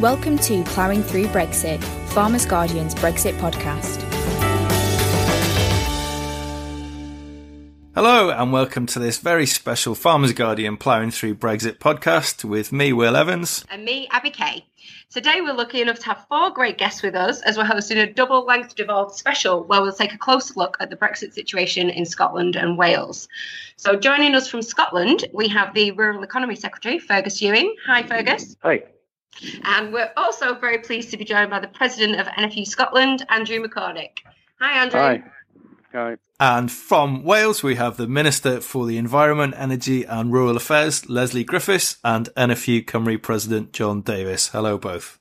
Welcome to Ploughing Through Brexit, Farmers Guardian's Brexit podcast. Hello, and welcome to this very special Farmers Guardian Ploughing Through Brexit podcast with me, Will Evans. And me, Abby Kay. Today, we're lucky enough to have four great guests with us as we're hosting a double length devolved special where we'll take a closer look at the Brexit situation in Scotland and Wales. So, joining us from Scotland, we have the Rural Economy Secretary, Fergus Ewing. Hi, Fergus. Hi. And we're also very pleased to be joined by the President of NFU Scotland, Andrew McCornick. Hi, Andrew. Hi. Hi. And from Wales, we have the Minister for the Environment, Energy and Rural Affairs, Lesley Griffiths, and NFU Cymru President John Davies. Hello, both.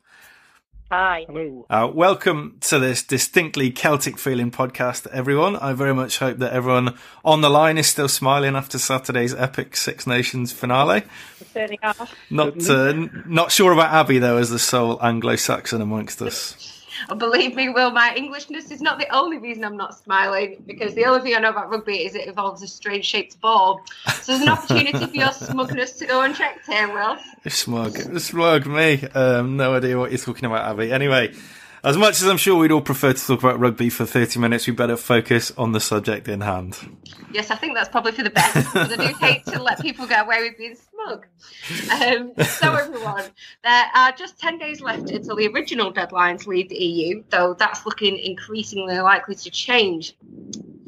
Hi. Hello. Uh, welcome to this distinctly Celtic feeling podcast, everyone. I very much hope that everyone on the line is still smiling after Saturday's epic Six Nations finale. Certainly are. Not uh, not sure about Abby though, as the sole Anglo-Saxon amongst us. Believe me, Will, my Englishness is not the only reason I'm not smiling because the only thing I know about rugby is it involves a strange shaped ball. So there's an opportunity for your smugness to go unchecked here, Will. Smug, smug me. Um, no idea what you're talking about, Abby. Anyway, as much as I'm sure we'd all prefer to talk about rugby for 30 minutes, we better focus on the subject in hand. Yes, I think that's probably for the best. I do hate to let people get away with being smug. Um, so, everyone, there are just 10 days left until the original deadline to leave the EU, though that's looking increasingly likely to change.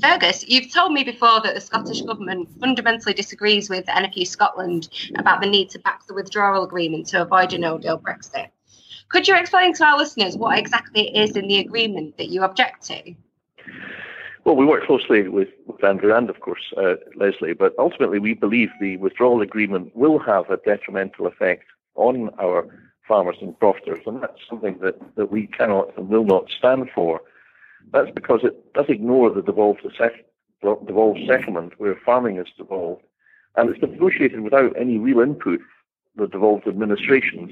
Fergus, you've told me before that the Scottish Government fundamentally disagrees with NFU Scotland about the need to back the withdrawal agreement to avoid a no deal Brexit. Could you explain to our listeners what exactly it is in the agreement that you object to? Well, we work closely with, with Andrew and, of course, uh, Lesley, but ultimately we believe the withdrawal agreement will have a detrimental effect on our farmers and crofters, and that's something that, that we cannot and will not stand for. That's because it does ignore the devolved, devolved settlement where farming is devolved, and it's negotiated without any real input the devolved administrations,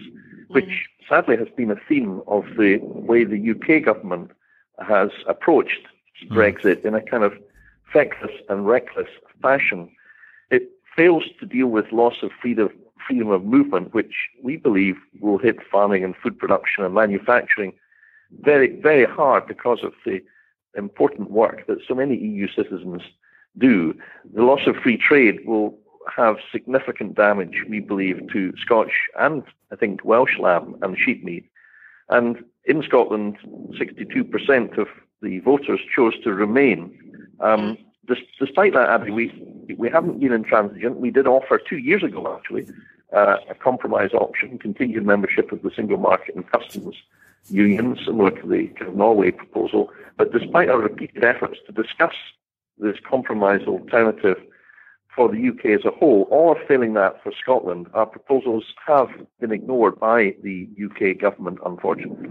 which sadly has been a theme of the way the UK government has approached Hmm. Brexit in a kind of feckless and reckless fashion. It fails to deal with loss of freedom, freedom of movement, which we believe will hit farming and food production and manufacturing very, very hard because of the important work that so many EU citizens do. The loss of free trade will have significant damage, we believe, to Scotch and I think Welsh lamb and sheep meat. And in Scotland, 62% of the voters chose to remain. Um, dis- despite that, Abby, we, we haven't been intransigent. We did offer two years ago, actually, uh, a compromise option, continued membership of the single market and customs union, similar to the kind of Norway proposal. But despite our repeated efforts to discuss this compromise alternative for the UK as a whole, or failing that for Scotland, our proposals have been ignored by the UK government, unfortunately.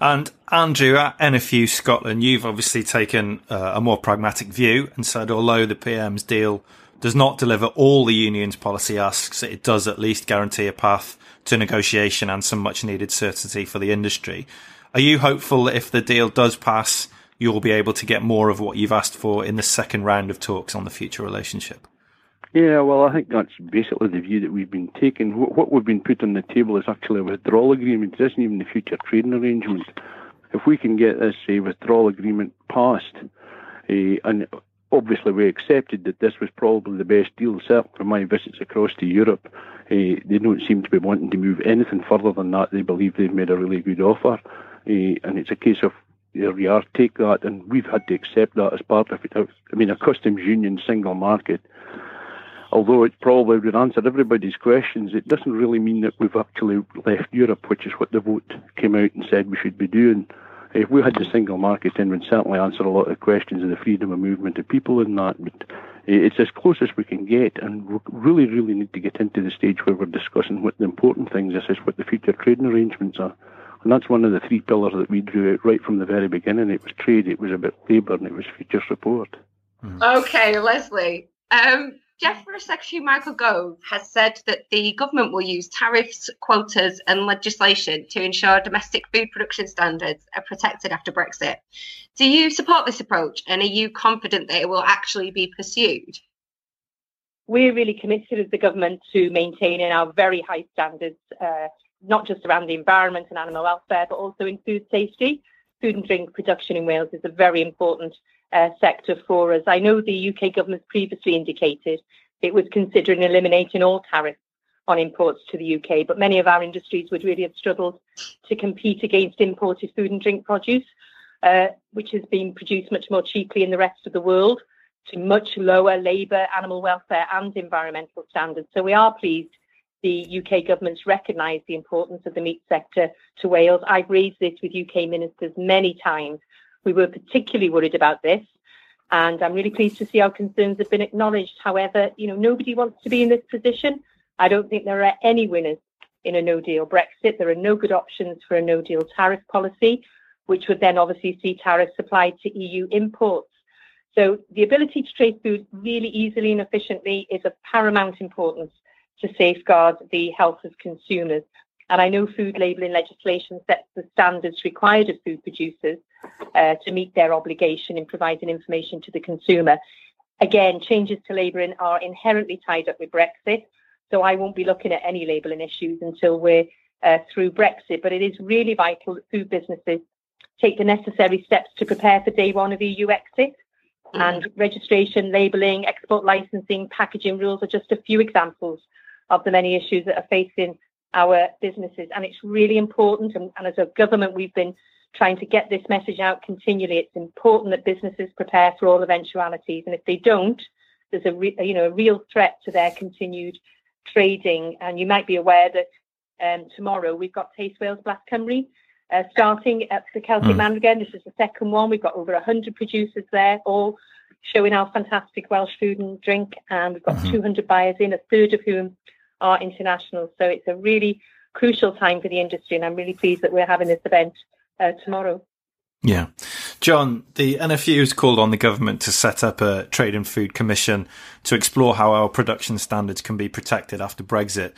And Andrew, at NFU Scotland, you've obviously taken uh, a more pragmatic view and said although the PM's deal does not deliver all the union's policy asks, it does at least guarantee a path to negotiation and some much needed certainty for the industry. Are you hopeful that if the deal does pass, you'll be able to get more of what you've asked for in the second round of talks on the future relationship? Yeah, well, I think that's basically the view that we've been taking. What we've been put on the table is actually a withdrawal agreement. It isn't even the future trading arrangement. If we can get this uh, withdrawal agreement passed, uh, and obviously we accepted that this was probably the best deal, certainly my visits across to Europe, uh, they don't seem to be wanting to move anything further than that. They believe they've made a really good offer, and it's a case of we are, take that, and we've had to accept that as part of it. I mean, a customs union single market although it probably would answer everybody's questions, it doesn't really mean that we've actually left Europe, which is what the vote came out and said we should be doing. If we had the single market, then we'd certainly answer a lot of questions of the freedom of movement of people and that. But it's as close as we can get, and we really, really need to get into the stage where we're discussing what the important things is, is what the future trading arrangements are. And that's one of the three pillars that we drew out right from the very beginning. It was trade, it was about labour, and it was future support. Okay, Leslie. Um, DEFRA Secretary Michael Gove has said that the government will use tariffs, quotas, and legislation to ensure domestic food production standards are protected after Brexit. Do you support this approach and are you confident that it will actually be pursued? We're really committed as the government to maintaining our very high standards uh, not just around the environment and animal welfare, but also in food safety. Food and drink production in Wales is a very important uh, sector for us. I know the UK government previously indicated it was considering eliminating all tariffs on imports to the UK, but many of our industries would really have struggled to compete against imported food and drink produce, uh, which has been produced much more cheaply in the rest of the world to much lower labour, animal welfare, and environmental standards. So we are pleased the UK government's recognised the importance of the meat sector to Wales. I've raised this with UK ministers many times. We were particularly worried about this. And I'm really pleased to see our concerns have been acknowledged. However, you know, nobody wants to be in this position. I don't think there are any winners in a no deal Brexit. There are no good options for a no deal tariff policy, which would then obviously see tariffs applied to EU imports. So the ability to trade food really easily and efficiently is of paramount importance to safeguard the health of consumers. And I know food labelling legislation sets the standards required of food producers uh, to meet their obligation in providing information to the consumer. Again, changes to labelling are inherently tied up with Brexit, so I won't be looking at any labelling issues until we're uh, through Brexit. But it is really vital that food businesses take the necessary steps to prepare for day one of EU exit. And registration, labelling, export licensing, packaging rules are just a few examples of the many issues that are facing our businesses. And it's really important. And, and, as a government, we've been trying to get this message out continually. It's important that businesses prepare for all eventualities. And if they don't, there's a re, you know a real threat to their continued trading. And you might be aware that um, tomorrow we've got Taste Wales Blas Cymru. Uh, starting at the Celtic mm. Man again. This is the second one. We've got over 100 producers there, all showing our fantastic Welsh food and drink. And we've got mm-hmm. 200 buyers in, a third of whom are international. So it's a really crucial time for the industry, and I'm really pleased that we're having this event uh, tomorrow. Yeah. John, the NFU has called on the government to set up a trade and food commission to explore how our production standards can be protected after Brexit.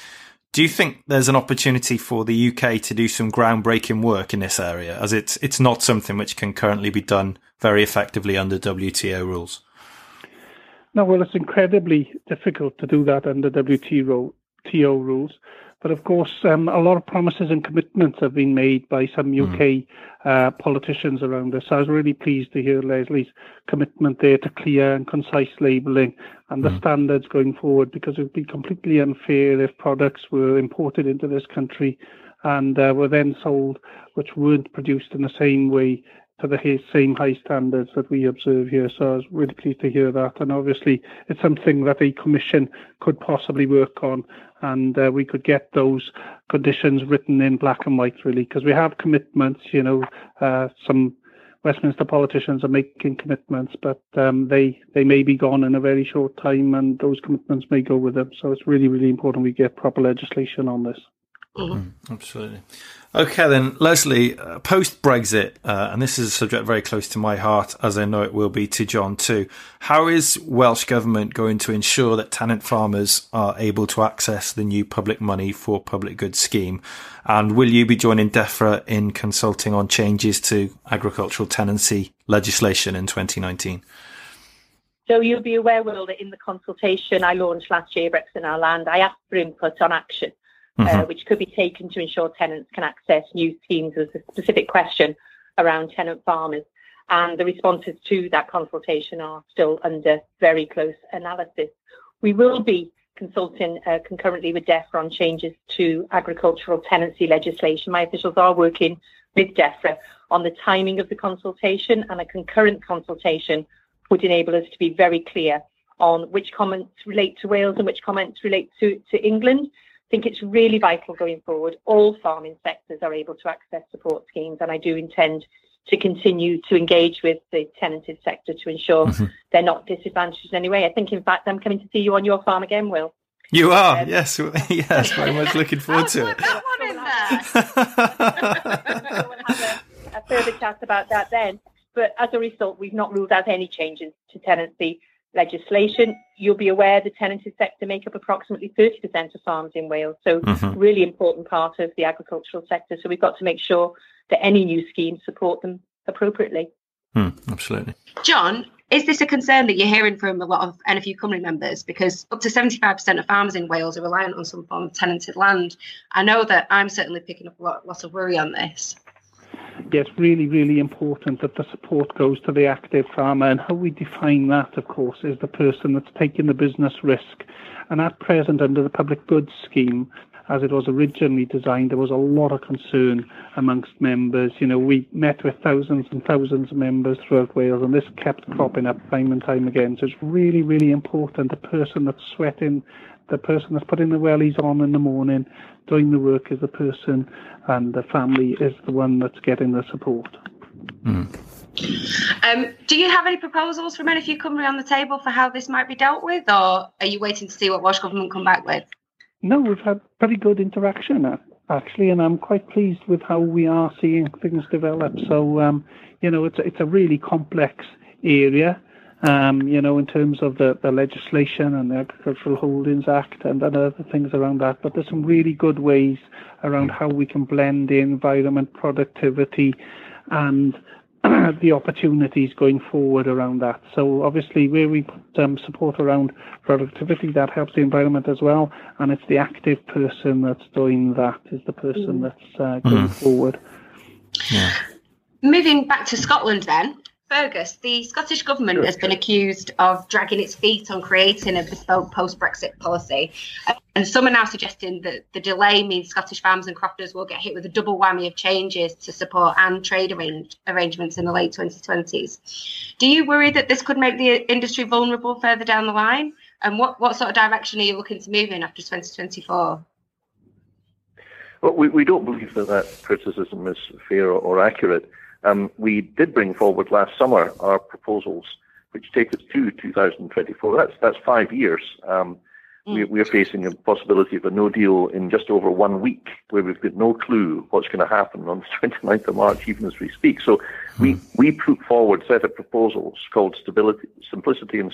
Do you think there's an opportunity for the UK to do some groundbreaking work in this area, as it's it's not something which can currently be done very effectively under WTO rules? No, well, it's incredibly difficult to do that under WTO TO rules. But of course, um, a lot of promises and commitments have been made by some UK mm. uh, politicians around this. So I was really pleased to hear Leslie's commitment there to clear and concise labelling and the mm. standards going forward because it would be completely unfair if products were imported into this country and uh, were then sold which weren't produced in the same way to the same high standards that we observe here. So I was really pleased to hear that. And obviously, it's something that a commission could possibly work on, and uh, we could get those conditions written in black and white, really, because we have commitments. You know, uh, some Westminster politicians are making commitments, but um, they they may be gone in a very short time, and those commitments may go with them. So it's really, really important we get proper legislation on this. Mm-hmm. absolutely. Okay, then, Leslie, uh, post Brexit, uh, and this is a subject very close to my heart, as I know it will be to John too. How is Welsh Government going to ensure that tenant farmers are able to access the new public money for public goods scheme? And will you be joining DEFRA in consulting on changes to agricultural tenancy legislation in 2019? So you'll be aware, Will, that in the consultation I launched last year, Brexit and Our Land, I asked for input on action mm-hmm. uh, which could be taken to ensure tenants can access new schemes. There's a specific question around tenant farmers, and the responses to that consultation are still under very close analysis. We will be consulting uh, concurrently with DEFRA on changes to agricultural tenancy legislation. My officials are working with DEFRA on the timing of the consultation, and a concurrent consultation would enable us to be very clear on which comments relate to Wales and which comments relate to, to England think it's really vital going forward. All farming sectors are able to access support schemes, and I do intend to continue to engage with the tenanted sector to ensure mm-hmm. they're not disadvantaged in any way. I think, in fact, I'm coming to see you on your farm again, Will. You are, um, yes, yes, very much looking forward to it. That one in there. we'll have a, a further chat about that then. But as a result, we've not ruled out any changes to tenancy legislation. You'll be aware the tenanted sector make up approximately 30% of farms in Wales, so mm-hmm. really important part of the agricultural sector. So we've got to make sure that any new schemes support them appropriately. Hmm, absolutely. John, is this a concern that you're hearing from a lot of NFU Cymru members? Because up to 75% of farmers in Wales are reliant on some form of tenanted land. I know that I'm certainly picking up a lot, lot of worry on this. Yes, really, really important that the support goes to the active farmer. And how we define that, of course, is the person that's taking the business risk. And at present, under the public goods scheme, as it was originally designed, there was a lot of concern amongst members. You know, we met with thousands and thousands of members throughout Wales, and this kept cropping up time and time again. So it's really, really important. The person that's sweating, the person that's putting the wellies on in the morning, doing the work is the person, and the family is the one that's getting the support. Mm. Um, do you have any proposals from NFU Cymru on the table for how this might be dealt with, or are you waiting to see what Welsh Government come back with? No, we've had pretty good interaction uh, actually, and I'm quite pleased with how we are seeing things develop. So, um, you know, it's it's a really complex area, um, you know, in terms of the, the legislation and the Agricultural Holdings Act and other things around that. But there's some really good ways around how we can blend the environment, productivity, and the opportunities going forward around that. So obviously, where we put um, support around productivity, that helps the environment as well, and it's the active person that's doing that is the person mm. that's uh, going mm. forward. Yeah. Moving back to Scotland, then, Fergus, the Scottish Government has been accused of dragging its feet on creating a bespoke post Brexit policy. And some are now suggesting that the delay means Scottish farmers and crofters will get hit with a double whammy of changes to support and trade arrange- arrangements in the late 2020s. Do you worry that this could make the industry vulnerable further down the line? And what, what sort of direction are you looking to move in after 2024? Well, we, we don't believe that that criticism is fair or, or accurate. Um, we did bring forward last summer our proposals, which take us to 2024. That's that's five years. Um, mm. we, are facing a possibility of a no deal in just over one week, where we've got no clue what's going to happen on the 29th of March, even as we speak. So mm. we we put forward a set of proposals called stability, simplicity, and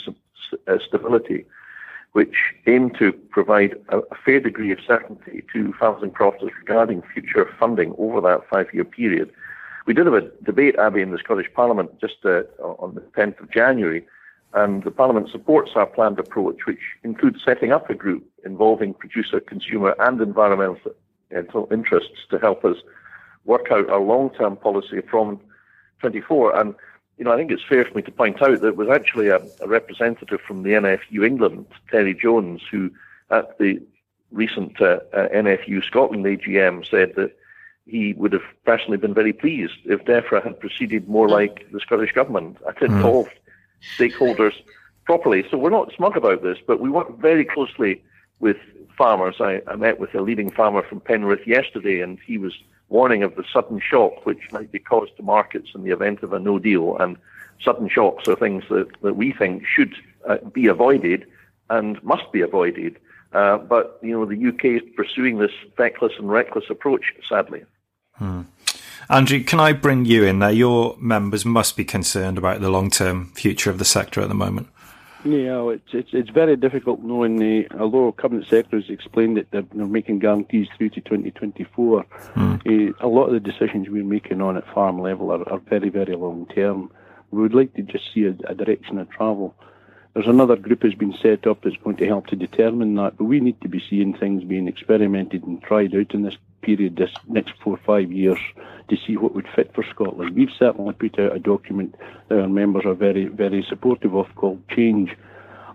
uh, stability. Which aim to provide a, a fair degree of certainty to farmers and crofters regarding future funding over that five-year period, we did have a debate, Abby, in the Scottish Parliament just uh, on the 10th of January, and the Parliament supports our planned approach, which includes setting up a group involving producer, consumer, and environmental interests to help us work out our long-term policy from 24. And you know, I think it's fair for me to point out that it was actually a, a representative from the NFU England, Terry Jones, who at the recent uh, uh, NFU Scotland AGM said that he would have personally been very pleased if DEFRA had proceeded more like the Scottish Government, had mm. stakeholders properly. So we're not smug about this, but we work very closely with farmers. I, I met with a leading farmer from Penrith yesterday, and he was warning of the sudden shock which might be caused to markets in the event of a no deal. And sudden shocks are things that, that we think should uh, be avoided and must be avoided. Uh, but you know the UK is pursuing this feckless and reckless approach, sadly. Hmm. Andrew, can I bring you in there? Your members must be concerned about the long term future of the sector at the moment. Yeah, it's it's, it's very difficult knowing. The, although cabinet secretaries explained that they're, they're, making guarantees through to 2024, mm. uh, a lot of the decisions we're making on at farm level are, are very very long term. We would like to just see a, a direction of travel. There's another group that's been set up that's going to help to determine that, but we need to be seeing things being experimented and tried out in this period, this next four or five years, to see what would fit for Scotland. We've certainly put out a document that our members are very, very supportive of called Change.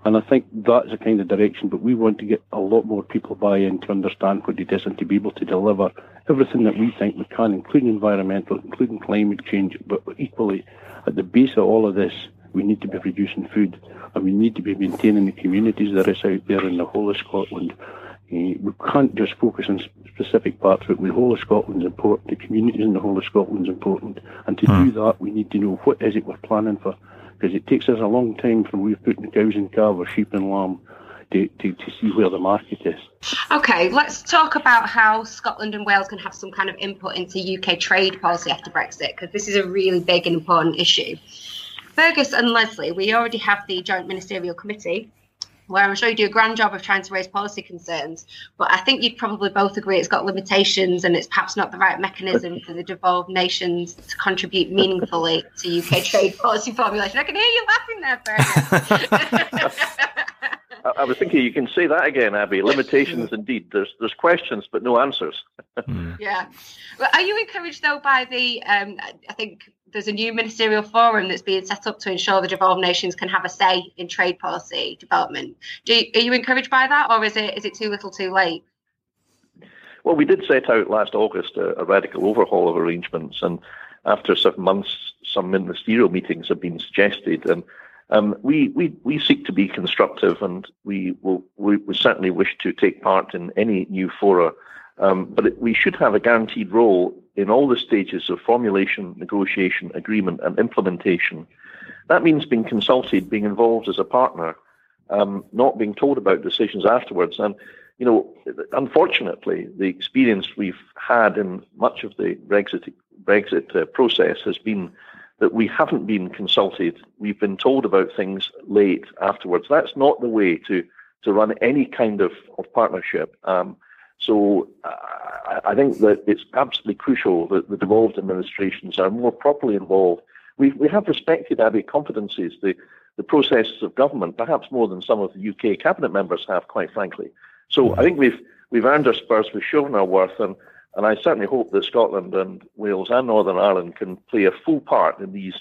And I think that's the kind of direction, but we want to get a lot more people buy in to understand what it is and to be able to deliver everything that we think we can, including environmental, including climate change, but equally at the base of all of this, we need to be producing food and we need to be maintaining the communities that is out there in the whole of Scotland. Uh, we can't just focus on specific parts of it. The whole of Scotland's important. The communities in the whole of Scotland's important. And to do hmm. that, we need to know what is it we're planning for. Because it takes us a long time from we've put the cows and calf or sheep and lamb to, to, to see where the market is. Okay, let's talk about how Scotland and Wales can have some kind of input into UK trade policy after Brexit, because this is a really big and important issue. Fergus and Leslie, we already have the Joint Ministerial Committee where I'm sure you do a grand job of trying to raise policy concerns, but I think you'd probably both agree it's got limitations and it's perhaps not the right mechanism for the devolved nations to contribute meaningfully to UK trade policy formulation. I can hear you laughing there, I, was thinking you can say that again, Abby. Limitations indeed. There's there's questions but no answers. mm. Yeah. Well, are you encouraged though by the um, I think there's a new ministerial forum that's being set up to ensure the devolved nations can have a say in trade policy development. Do you, are you encouraged by that, or is it is it too little, too late? Well, we did set out last August a, a radical overhaul of arrangements, and after seven months, some ministerial meetings have been suggested, and um, we, we, we seek to be constructive, and we will we, we certainly wish to take part in any new fora. Um, but it, we should have a guaranteed role in all the stages of formulation, negotiation, agreement, and implementation. That means being consulted, being involved as a partner, um, not being told about decisions afterwards. And, you know, unfortunately, the experience we've had in much of the Brexit, Brexit uh, process has been that we haven't been consulted. We've been told about things late afterwards. That's not the way to, to run any kind of, of partnership. Um, so uh, I think that it's absolutely crucial that the devolved administrations are more properly involved. We, we have respected Abby competencies, the, the processes of government, perhaps more than some of the UK cabinet members have, quite frankly. So I think we've we've earned our spurs, we've shown our worth, and, and I certainly hope that Scotland and Wales and Northern Ireland can play a full part in these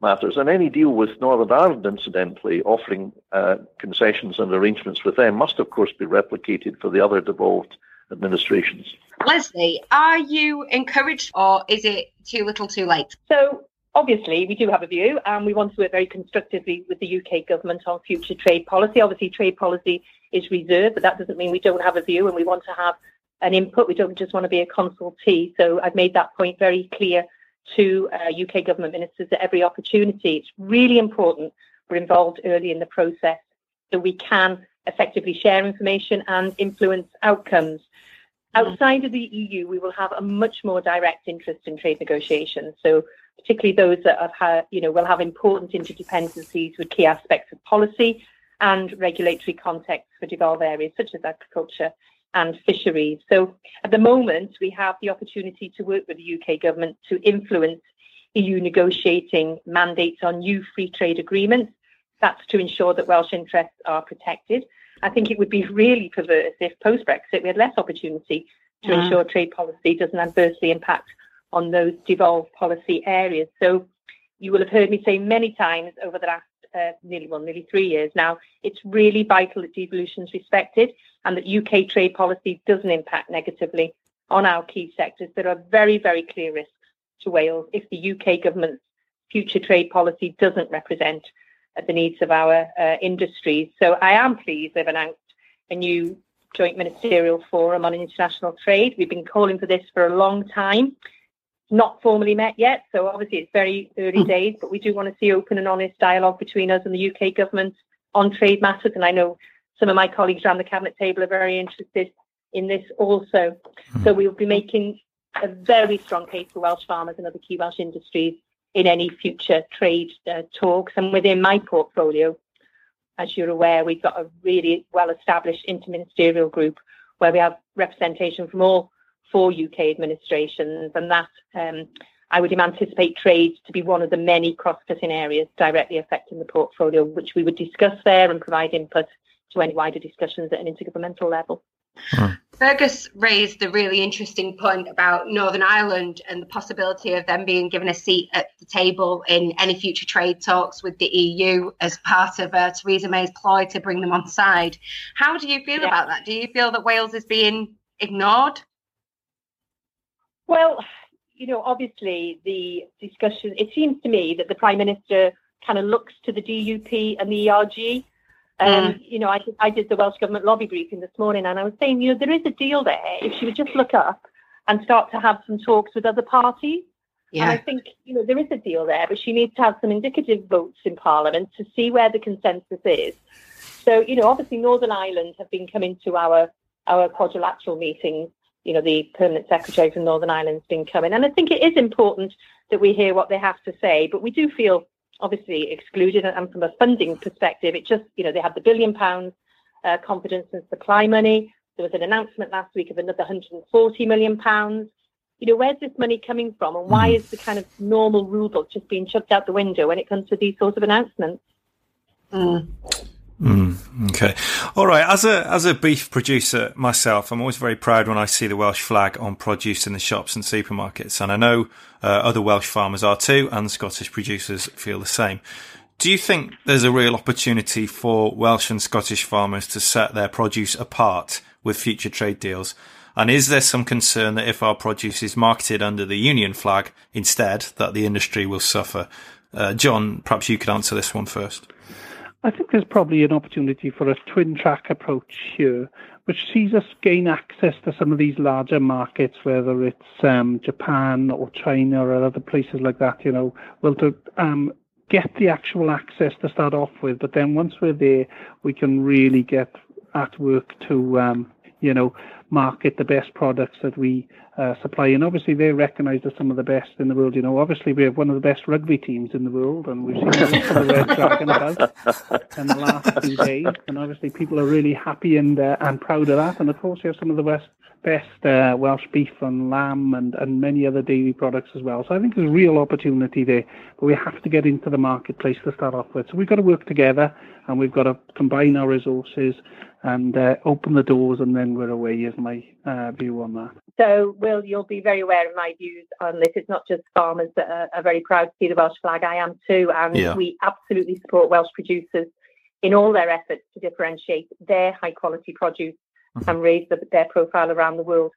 matters. And any deal with Northern Ireland, incidentally, offering uh, concessions and arrangements with them, must of course be replicated for the other devolved administrations. Leslie, are you encouraged or is it too little too late? So, obviously, we do have a view and we want to work very constructively with the UK government on future trade policy. Obviously, trade policy is reserved, but that doesn't mean we don't have a view and we want to have an input. We don't just want to be a consultee. So, I've made that point very clear to uh, UK government ministers at every opportunity. It's really important we're involved early in the process so we can effectively share information and influence outcomes. Outside of the EU, we will have a much more direct interest in trade negotiations. So, particularly those that have you know, will have important interdependencies with key aspects of policy and regulatory context for devolved areas such as agriculture and fisheries. So, at the moment, we have the opportunity to work with the UK government to influence EU negotiating mandates on new free trade agreements. That's to ensure that Welsh interests are protected I think it would be really perverse if post Brexit we had less opportunity to mm. ensure trade policy doesn't adversely impact on those devolved policy areas. So you will have heard me say many times over the last uh, nearly well, nearly three years now, it's really vital that devolution is respected and that UK trade policy doesn't impact negatively on our key sectors. There are very, very clear risks to Wales if the UK government's future trade policy doesn't represent the needs of our uh, industries. So I am pleased they've announced a new joint ministerial forum on international trade. We've been calling for this for a long time. Not formally met yet, so obviously it's very early hmm. days, but we do want to see open and honest dialogue between us and the UK government on trade matters. And I know some of my colleagues around the cabinet table are very interested in this also. Hmm. So we'll be making a very strong case for Welsh farmers and other key Welsh industries in any future trade uh, talks. And within my portfolio, as you're aware, we've got a really well established interministerial group where we have representation from all four UK administrations. And that um, I would anticipate trade to be one of the many cross cutting areas directly affecting the portfolio, which we would discuss there and provide input to any wider discussions at an intergovernmental level. Hmm. Fergus raised the really interesting point about Northern Ireland and the possibility of them being given a seat at the table in any future trade talks with the EU as part of uh, Theresa May's ploy to bring them on side. How do you feel yeah. about that? Do you feel that Wales is being ignored? Well, you know, obviously the discussion, it seems to me that the Prime Minister kind of looks to the DUP and the ERG um, mm. You know, I, I did the Welsh Government lobby briefing this morning, and I was saying, you know, there is a deal there if she would just look up and start to have some talks with other parties. Yeah. And I think, you know, there is a deal there, but she needs to have some indicative votes in Parliament to see where the consensus is. So, you know, obviously Northern Ireland have been coming to our our quadrilateral meetings. You know, the permanent secretary from Northern Ireland's been coming, and I think it is important that we hear what they have to say. But we do feel obviously excluded. And from a funding perspective, it just, you know, they have the billion pounds uh, confidence and supply money. There was an announcement last week of another 140 million pounds. You know, where's this money coming from, and why mm. is the kind of normal rule book just being chucked out the window when it comes to these sorts of announcements? Mm. Mm, okay. All right. As a as a beef producer myself, I'm always very proud when I see the Welsh flag on produce in the shops and supermarkets, and I know uh, other Welsh farmers are too, and Scottish producers feel the same. Do you think there's a real opportunity for Welsh and Scottish farmers to set their produce apart with future trade deals? And is there some concern that if our produce is marketed under the Union flag instead, that the industry will suffer? Uh, John, perhaps you could answer this one first. I think there's probably an opportunity for a twin track approach here, which sees us gain access to some of these larger markets, whether it's um, Japan or China or other places like that. You know, well to um, get the actual access to start off with, but then once we're there, we can really get at work to um, you know market the best products that we uh, supply. And obviously, they're recognised as some of the best in the world. You know, obviously, we have one of the best rugby teams in the world, and we've seen the Red Dragon about in the last few days. And obviously, people are really happy and uh, and proud of that. And of course, we have some of the best best uh, Welsh beef and lamb and, and many other dairy products as well. So I think there's a real opportunity there, but we have to get into the marketplace to start off with. So we've got to work together and we've got to combine our resources and uh, open the doors, and then we're away. Is my uh, view on that. So, Will, you'll be very aware of my views on this. It's not just farmers that are, are very proud to see the Welsh flag. I am too, and yeah. we absolutely support Welsh producers in all their efforts to differentiate their high quality produce mm-hmm. and raise the, their profile around the world.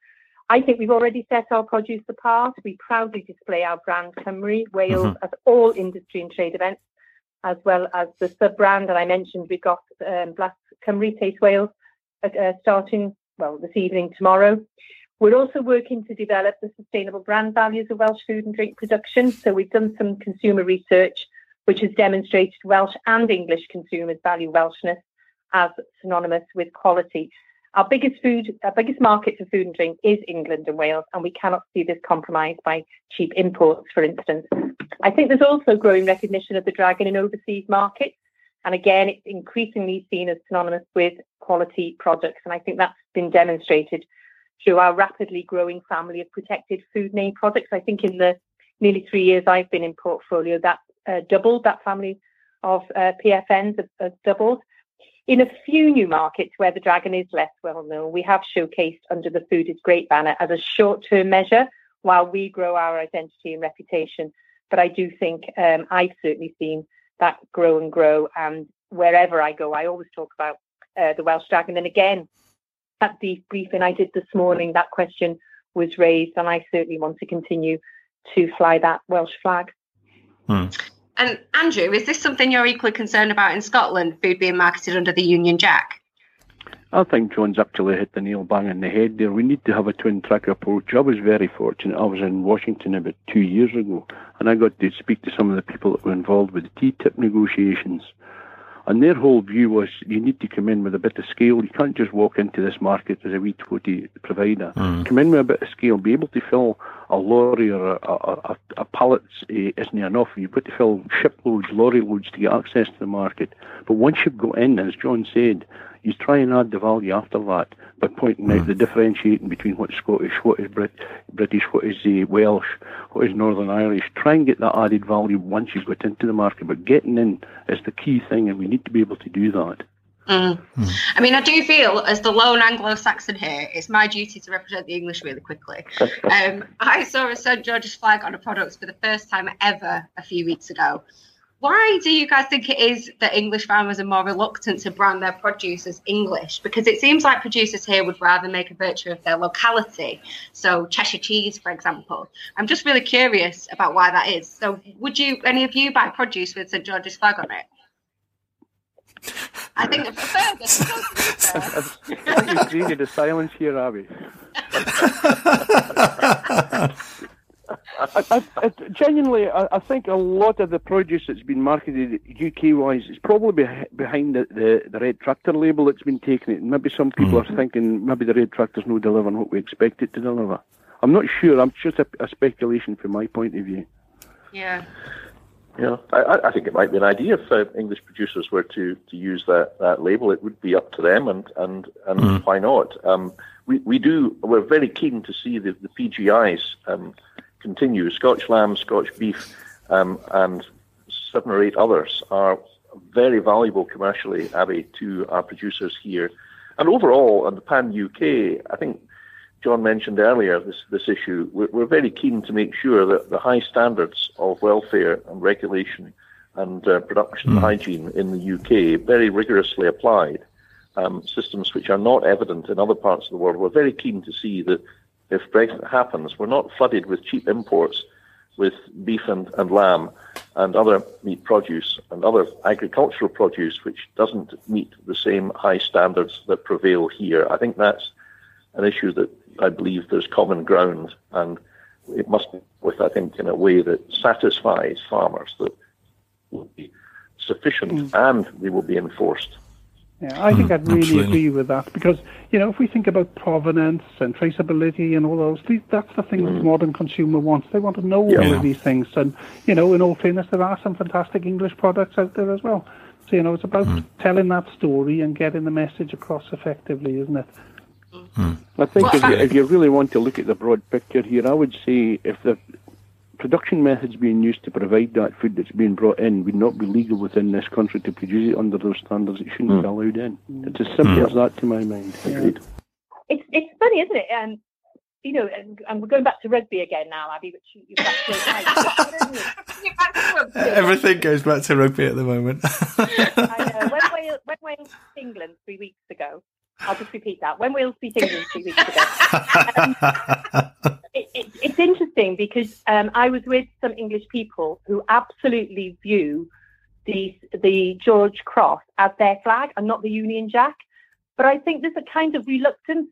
I think we've already set our produce apart. We proudly display our brand Cymru, Wales, mm-hmm. at all industry and trade events as well as the sub brand that I mentioned. We've got um, Blas Cymru Taste Wales uh, uh, starting, well, this evening, tomorrow. We're also working to develop the sustainable brand values of Welsh food and drink production. So we've done some consumer research which has demonstrated Welsh and English consumers value Welshness as synonymous with quality. Our biggest food, our biggest market for food and drink is England and Wales, and we cannot see this compromised by cheap imports, for instance. I think there's also growing recognition of the dragon in overseas markets. And again, it's increasingly seen as synonymous with quality products. And I think that's been demonstrated through our rapidly growing family of protected food name products. I think in the nearly three years I've been in portfolio, that uh, doubled, that family of uh, PFNs have doubled. In a few new markets where the dragon is less well known, we have showcased under the Food is Great banner as a short term measure while we grow our identity and reputation. But I do think um, I've certainly seen that grow and grow. And wherever I go, I always talk about uh, the Welsh dragon. And again, at the briefing I did this morning, that question was raised, and I certainly want to continue to fly that Welsh flag. Hmm. And Andrew, is this something you're equally concerned about in Scotland, food being marketed under the Union Jack? I think John's actually hit the nail bang on the head there. We need to have a twin track approach. I was very fortunate. I was in Washington about two years ago, and I got to speak to some of the people that were involved with the TTIP negotiations. And their whole view was you need to come in with a bit of scale. You can't just walk into this market as a wee twenty provider. Mm. Come in with a bit of scale, be able to fill a lorry or a, a, a, a pallet uh, isn't enough. You've got to fill shiploads, lorry loads to get access to the market. But once you've got in, as John said, you try and add the value after that by pointing mm. out the differentiating between what's Scottish, what is Brit- British, what is uh, Welsh, what is Northern Irish. Try and get that added value once you've got into the market. But getting in is the key thing, and we need to be able to do that. Mm. Mm. I mean, I do feel as the lone Anglo-Saxon here, it's my duty to represent the English really quickly. um, I saw a St George's flag on a product for the first time ever a few weeks ago, why do you guys think it is that English farmers are more reluctant to brand their produce as English? Because it seems like producers here would rather make a virtue of their locality. So Cheshire cheese, for example. I'm just really curious about why that is. So would you, any of you, buy produce with St George's flag on it? I think the furthest. I think you created a silence here, Abby. I, I, genuinely, I, I, think a lot of the produce that's been marketed UK wise is probably behind the, the, the, red tractor label that's been taken. maybe some people mm-hmm. are thinking maybe the red tractor's not delivering what we expect it to deliver. I'm not sure. I'm just a, a speculation from my point of view. Yeah. Yeah, I, I think it might be an idea if uh, English producers were to, to use that, that label. It would be up to them, and and, and mm. why not? Um, we we do. We're very keen to see the, the PGIs um, continue. Scotch lamb, Scotch beef, um, and seven or eight others are very valuable commercially, Abby, to our producers here. And overall, on the pan UK, I think John mentioned earlier this, this issue. We're, we're, very keen to make sure that the high standards of welfare and regulation and uh, production mm. hygiene in the UK very rigorously applied. Um, systems which are not evident in other parts of the world. We're very keen to see that if Brexit happens, we're not flooded with cheap imports with beef and, and lamb and other meat produce and other agricultural produce which doesn't meet the same high standards that prevail here. I think that's an issue that I believe there's common ground, and it must be with, I think, in a way that satisfies farmers that will be sufficient mm. and they will be enforced. Yeah, I think mm, I'd really absolutely. agree with that because you know if we think about provenance and traceability and all those, these, that's the thing mm. the modern consumer wants. They want to know yeah. all of these things, and you know, in all fairness, there are some fantastic English products out there as well. So you know, it's about mm. telling that story and getting the message across effectively, isn't it? Hmm. I think if you, if you really want to look at the broad picture here, I would say if the production methods being used to provide that food that's being brought in would not be legal within this country to produce it under those standards, it shouldn't mm. be allowed in. It's as simple mm. as that to my mind. Yeah. It's it's funny, isn't it? Um, you know, and, and, we're going back to rugby again now, Abby, which you, you've Everything goes back to rugby at the moment. I know. When Wales, when Wales England three weeks ago, I'll just repeat that. When Wales beat England two weeks ago, um, it, it, it's interesting because um, I was with some English people who absolutely view the the George Cross as their flag and not the Union Jack. But I think there's a kind of reluctance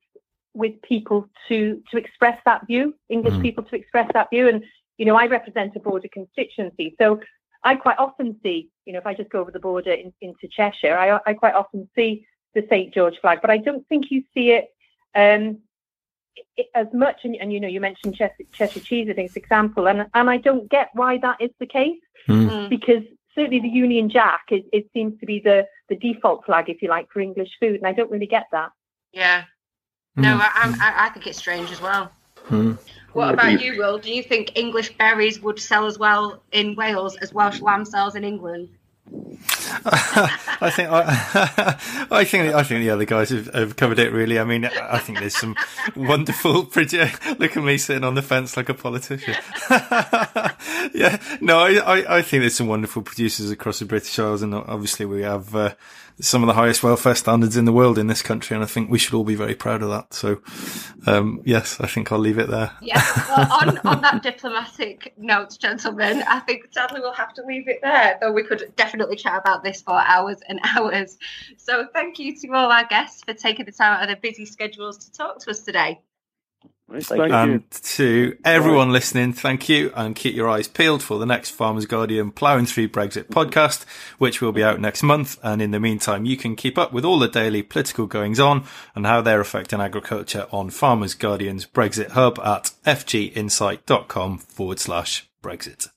with people to to express that view, English mm. people to express that view. And you know, I represent a border constituency, so I quite often see, you know, if I just go over the border in, into Cheshire, I, I quite often see the St George flag, but I don't think you see it, um, it as much. And, and, you know, you mentioned Cheshire, Cheshire cheese as an example, and and I don't get why that is the case mm. because certainly the Union Jack it, it seems to be the the default flag, if you like, for English food, and I don't really get that. Yeah, mm. no, I, I, I think it's strange as well. Mm. What about you, Will? Do you think English berries would sell as well in Wales as Welsh lamb sells in England? I think I, I, think I think the other guys have, have, covered it really. I mean, I think there's some wonderful. Look at me sitting on the fence like a politician. yeah, no, I, I, think there's some wonderful producers across the British Isles, and obviously we have uh, some of the highest welfare standards in the world in this country, and I think we should all be very proud of that. So, um, yes, I think I'll leave it there. Yeah, well, on, on that diplomatic note, gentlemen, I think sadly we'll have to leave it there, though we could definitely chat about this for hours and hours. So, thank you to all our guests for taking the time out of their busy schedules to talk to us today. Thank and you. to everyone right. listening, thank you, and keep your eyes peeled for the next Farmers Guardian Ploughing Through Brexit podcast, which will be out next month. And in the meantime, you can keep up with all the daily political goings on and how they're affecting agriculture on Farmers Guardian's Brexit hub at fginsight.com forward slash Brexit.